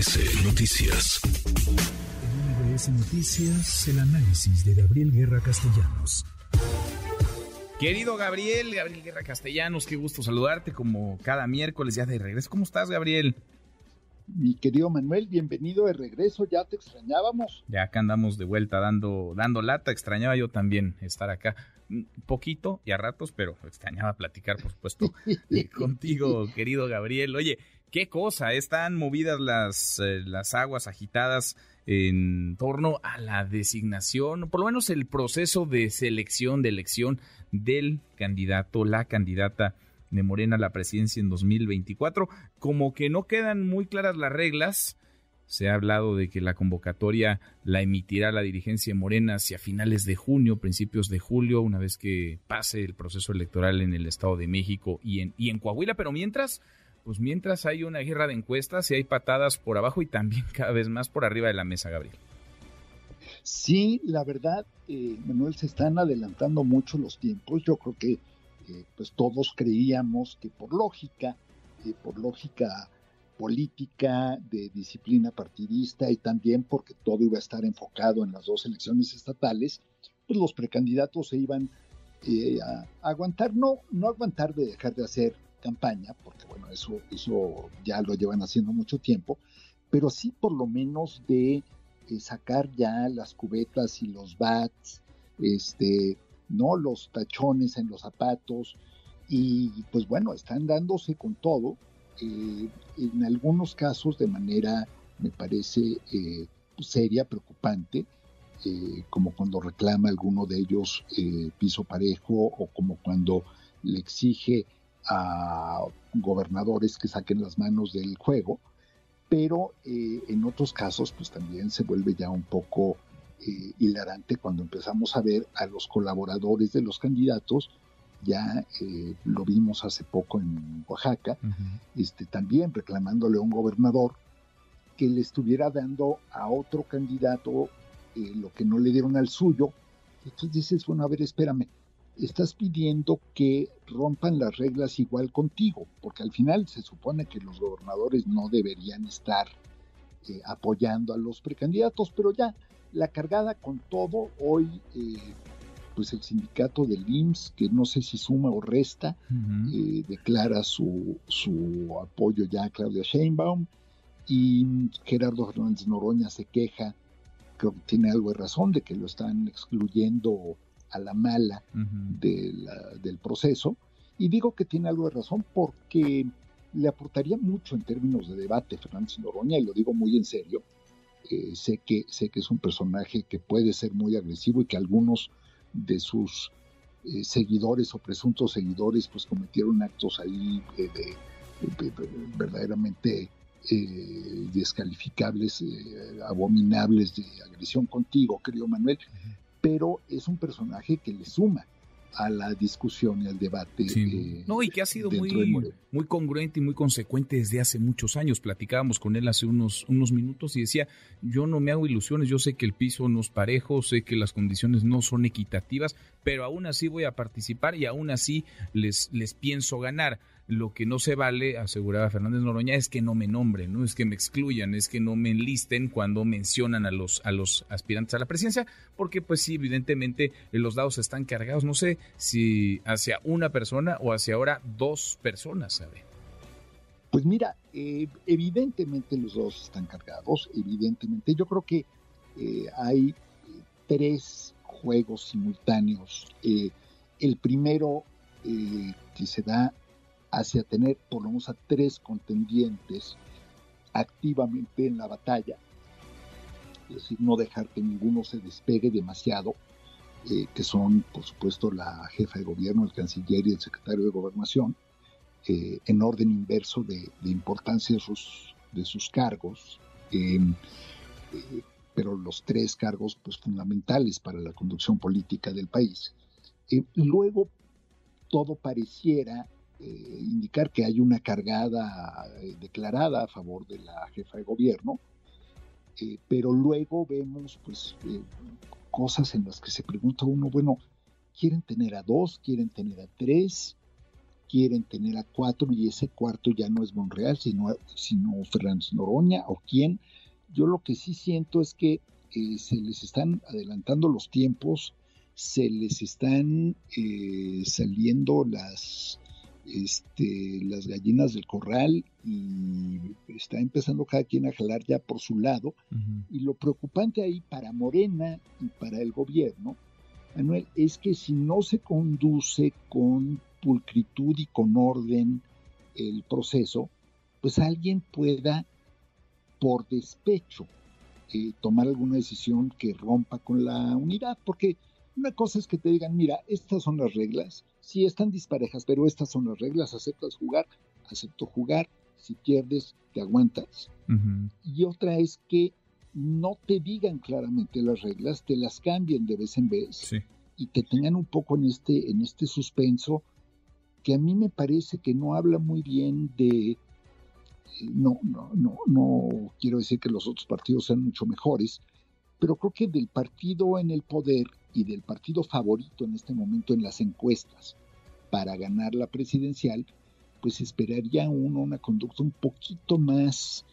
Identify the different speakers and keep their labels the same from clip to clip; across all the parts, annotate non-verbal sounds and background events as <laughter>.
Speaker 1: MBS Noticias.
Speaker 2: En MBS Noticias, el análisis de Gabriel Guerra Castellanos.
Speaker 3: Querido Gabriel, Gabriel Guerra Castellanos, qué gusto saludarte como cada miércoles ya de regreso. ¿Cómo estás, Gabriel?
Speaker 4: Mi querido Manuel, bienvenido de regreso, ya te extrañábamos.
Speaker 3: Ya acá andamos de vuelta dando, dando lata, extrañaba yo también estar acá un poquito y a ratos, pero extrañaba platicar, por supuesto, <laughs> contigo, querido Gabriel. Oye, qué cosa, están movidas las, eh, las aguas agitadas en torno a la designación, por lo menos el proceso de selección, de elección del candidato, la candidata de Morena a la presidencia en 2024. Como que no quedan muy claras las reglas, se ha hablado de que la convocatoria la emitirá la dirigencia Morena hacia finales de junio, principios de julio, una vez que pase el proceso electoral en el Estado de México y en, y en Coahuila. Pero mientras, pues mientras hay una guerra de encuestas y hay patadas por abajo y también <laughs> cada vez más por arriba de la mesa, Gabriel.
Speaker 4: Sí, la verdad, eh, Manuel, se están adelantando mucho los tiempos. Yo creo que pues todos creíamos que por lógica, eh, por lógica política, de disciplina partidista y también porque todo iba a estar enfocado en las dos elecciones estatales, pues los precandidatos se iban eh, a, aguantar, no, no aguantar de dejar de hacer campaña, porque bueno, eso, eso ya lo llevan haciendo mucho tiempo, pero sí por lo menos de eh, sacar ya las cubetas y los bats, este, ¿no? Los tachones en los zapatos y pues bueno, están dándose con todo, eh, en algunos casos de manera, me parece, eh, seria, preocupante, como cuando reclama alguno de ellos piso parejo o como cuando le exige a gobernadores que saquen las manos del juego, pero en otros casos pues también se vuelve ya un poco eh, hilarante cuando empezamos a ver a los colaboradores de los candidatos, ya eh, lo vimos hace poco en Oaxaca, este, también reclamándole a un gobernador que le estuviera dando a otro candidato eh, lo que no le dieron al suyo. Entonces dices, bueno, a ver, espérame, estás pidiendo que rompan las reglas igual contigo, porque al final se supone que los gobernadores no deberían estar apoyando a los precandidatos, pero ya la cargada con todo, hoy eh, pues el sindicato del IMSS, que no sé si suma o resta, eh, declara su, su apoyo ya a Claudia Sheinbaum y Gerardo Fernández Noroña se queja, creo que tiene algo de razón, de que lo están excluyendo a la mala del proceso. Y digo que tiene algo de razón porque le aportaría mucho en términos de debate Fernández Noroña, y lo digo muy en serio, eh, sé, que, sé que es un personaje que puede ser muy agresivo y que algunos de sus eh, seguidores o presuntos seguidores pues cometieron actos ahí de, verdaderamente eh, descalificables, abominables de agresión contigo, querido Manuel, pero es un personaje que le suma a la discusión y al debate.
Speaker 3: Eh, no, y que ha sido muy, muy congruente y muy consecuente desde hace muchos años. Platicábamos con él hace unos, unos minutos y decía, yo no me hago ilusiones, yo sé que el piso no es parejo, sé que las condiciones no son equitativas, pero aún así voy a participar y aún así les, les pienso ganar. Lo que no se vale, aseguraba Fernández Noroña, es que no me nombren, no es que me excluyan, es que no me enlisten cuando mencionan a los, a los aspirantes a la presidencia, porque pues sí, evidentemente los dados están cargados, no sé si hacia una persona o hacia ahora dos personas, ¿sabe?
Speaker 4: Pues mira, eh, evidentemente los dos están cargados, evidentemente. Yo creo que eh, hay tres juegos simultáneos. Eh, el primero que se da hacia tener por lo menos a tres contendientes activamente en la batalla, es decir, no dejar que ninguno se despegue demasiado, eh, que son, por supuesto, la jefa de gobierno, el canciller y el secretario de gobernación, eh, en orden inverso de, importancia de sus, cargos, em, eh, pero los tres cargos pues, fundamentales para la conducción política del país. luego, todo pareciera indicar que hay una cargada eh, declarada a favor de la jefa de gobierno, eh, pero luego vemos pues cosas en las que se pregunta uno, bueno, ¿quieren tener a dos? ¿Quieren tener a tres? quieren tener a cuatro y ese cuarto ya no es Monreal, sino, sino Fernández Noroña o quién. Yo lo que sí siento es que eh, se les están adelantando los tiempos, se les están eh, saliendo las, este, las gallinas del corral y está empezando cada quien a jalar ya por su lado. Y lo preocupante ahí para Morena y para el gobierno, Manuel, es que si no se conduce con pulcritud y con orden el proceso, pues alguien pueda, por despecho, eh, tomar alguna decisión que rompa con la unidad, porque una cosa es que te digan, mira, estas son las reglas, sí están disparejas, pero estas son las reglas, aceptas jugar, acepto jugar, si pierdes, te aguantas. Y otra es que no te digan claramente las reglas, te las cambien de vez en vez y te tengan un poco en este, en este suspenso que a mí me parece que no habla muy bien de, no, no, no, no quiero decir que los otros partidos sean mucho mejores, pero creo que del partido en el poder y del partido favorito en este momento en las encuestas para ganar la presidencial, pues esperaría uno una conducta un poquito más,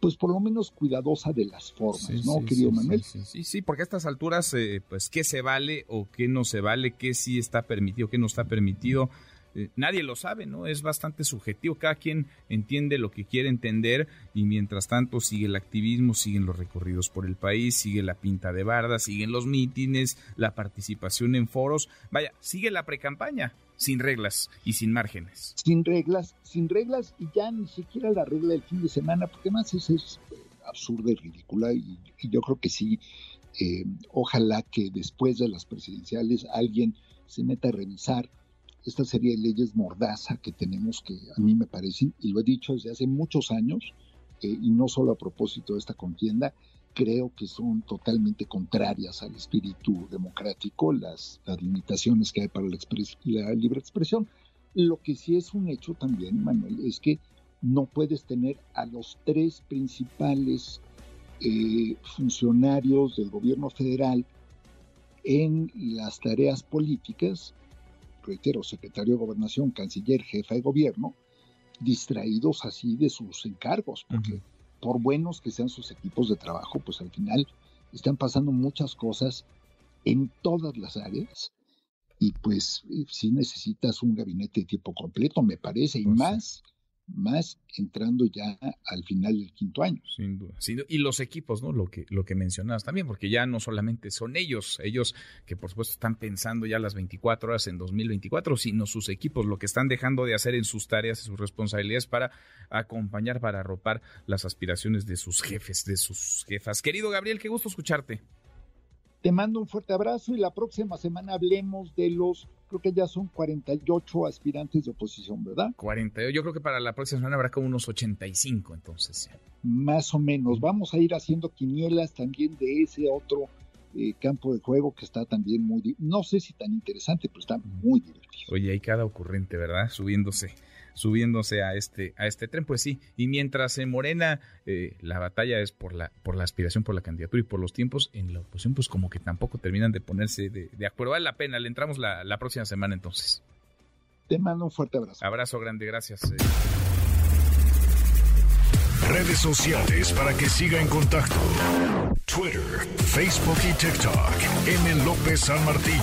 Speaker 4: pues por lo menos cuidadosa de las formas, ¿no, querido Manuel?
Speaker 3: Sí, sí, porque a estas alturas, eh, pues, ¿qué se vale o qué no se vale? ¿Qué sí está permitido, qué no está permitido? Eh, nadie lo sabe, ¿no? Es bastante subjetivo, cada quien entiende lo que quiere entender y mientras tanto sigue el activismo, siguen los recorridos por el país, sigue la pinta de barda, siguen los mítines, la participación en foros, vaya, sigue la precampaña sin reglas y sin márgenes.
Speaker 4: Sin reglas, sin reglas y ya ni siquiera la regla del fin de semana, porque más eso es eh, absurda y ridícula y, yo creo que sí, eh, ojalá que después de las presidenciales alguien se meta a revisar esta serie de leyes mordaza que tenemos que a mí me parecen, y lo he dicho desde hace muchos años, eh, y no solo a propósito de esta contienda, creo que son totalmente contrarias al espíritu democrático, las, limitaciones que hay para la, libre expresión. Lo que sí es un hecho también, Manuel, es que no puedes tener a los tres principales eh, funcionarios del gobierno federal en las tareas políticas reitero, secretario de gobernación, canciller, jefa de gobierno, distraídos así de sus encargos, porque por buenos que sean sus equipos de trabajo, pues al final están pasando muchas cosas en todas las áreas y pues eh, si necesitas un gabinete de tiempo completo, me parece, y pues más más entrando ya al final del quinto año.
Speaker 3: Sin duda, Y los equipos, ¿no? Lo que, lo que mencionabas también, porque ya no solamente son ellos, ellos que por supuesto están pensando ya las 24 horas en 2024, sino sus equipos, lo que están dejando de hacer en sus tareas y sus responsabilidades para acompañar, para arropar las aspiraciones de sus jefes, de sus jefas. Querido Gabriel, qué gusto escucharte.
Speaker 4: Te mando un fuerte abrazo y la próxima semana hablemos de los, creo que ya son 48 aspirantes de oposición, ¿verdad?
Speaker 3: 48, yo creo que para la próxima semana habrá como unos 85 entonces.
Speaker 4: Más o menos, vamos a ir haciendo quinielas también de ese otro eh, campo de juego que está también muy, no sé si tan interesante, pero está muy divertido.
Speaker 3: Oye, hay cada ocurrente, ¿verdad? Subiéndose subiéndose a este, a este tren. Pues sí, y mientras en Morena eh, la batalla es por la, por la aspiración, por la candidatura y por los tiempos, en la oposición pues como que tampoco terminan de ponerse de, acuerdo. Vale la pena, le entramos la, la, próxima semana entonces.
Speaker 4: Te mando un fuerte abrazo.
Speaker 3: Abrazo grande, gracias. Eh.
Speaker 2: Redes sociales para que siga en contacto: Twitter, Facebook y TikTok. M. López San Martín.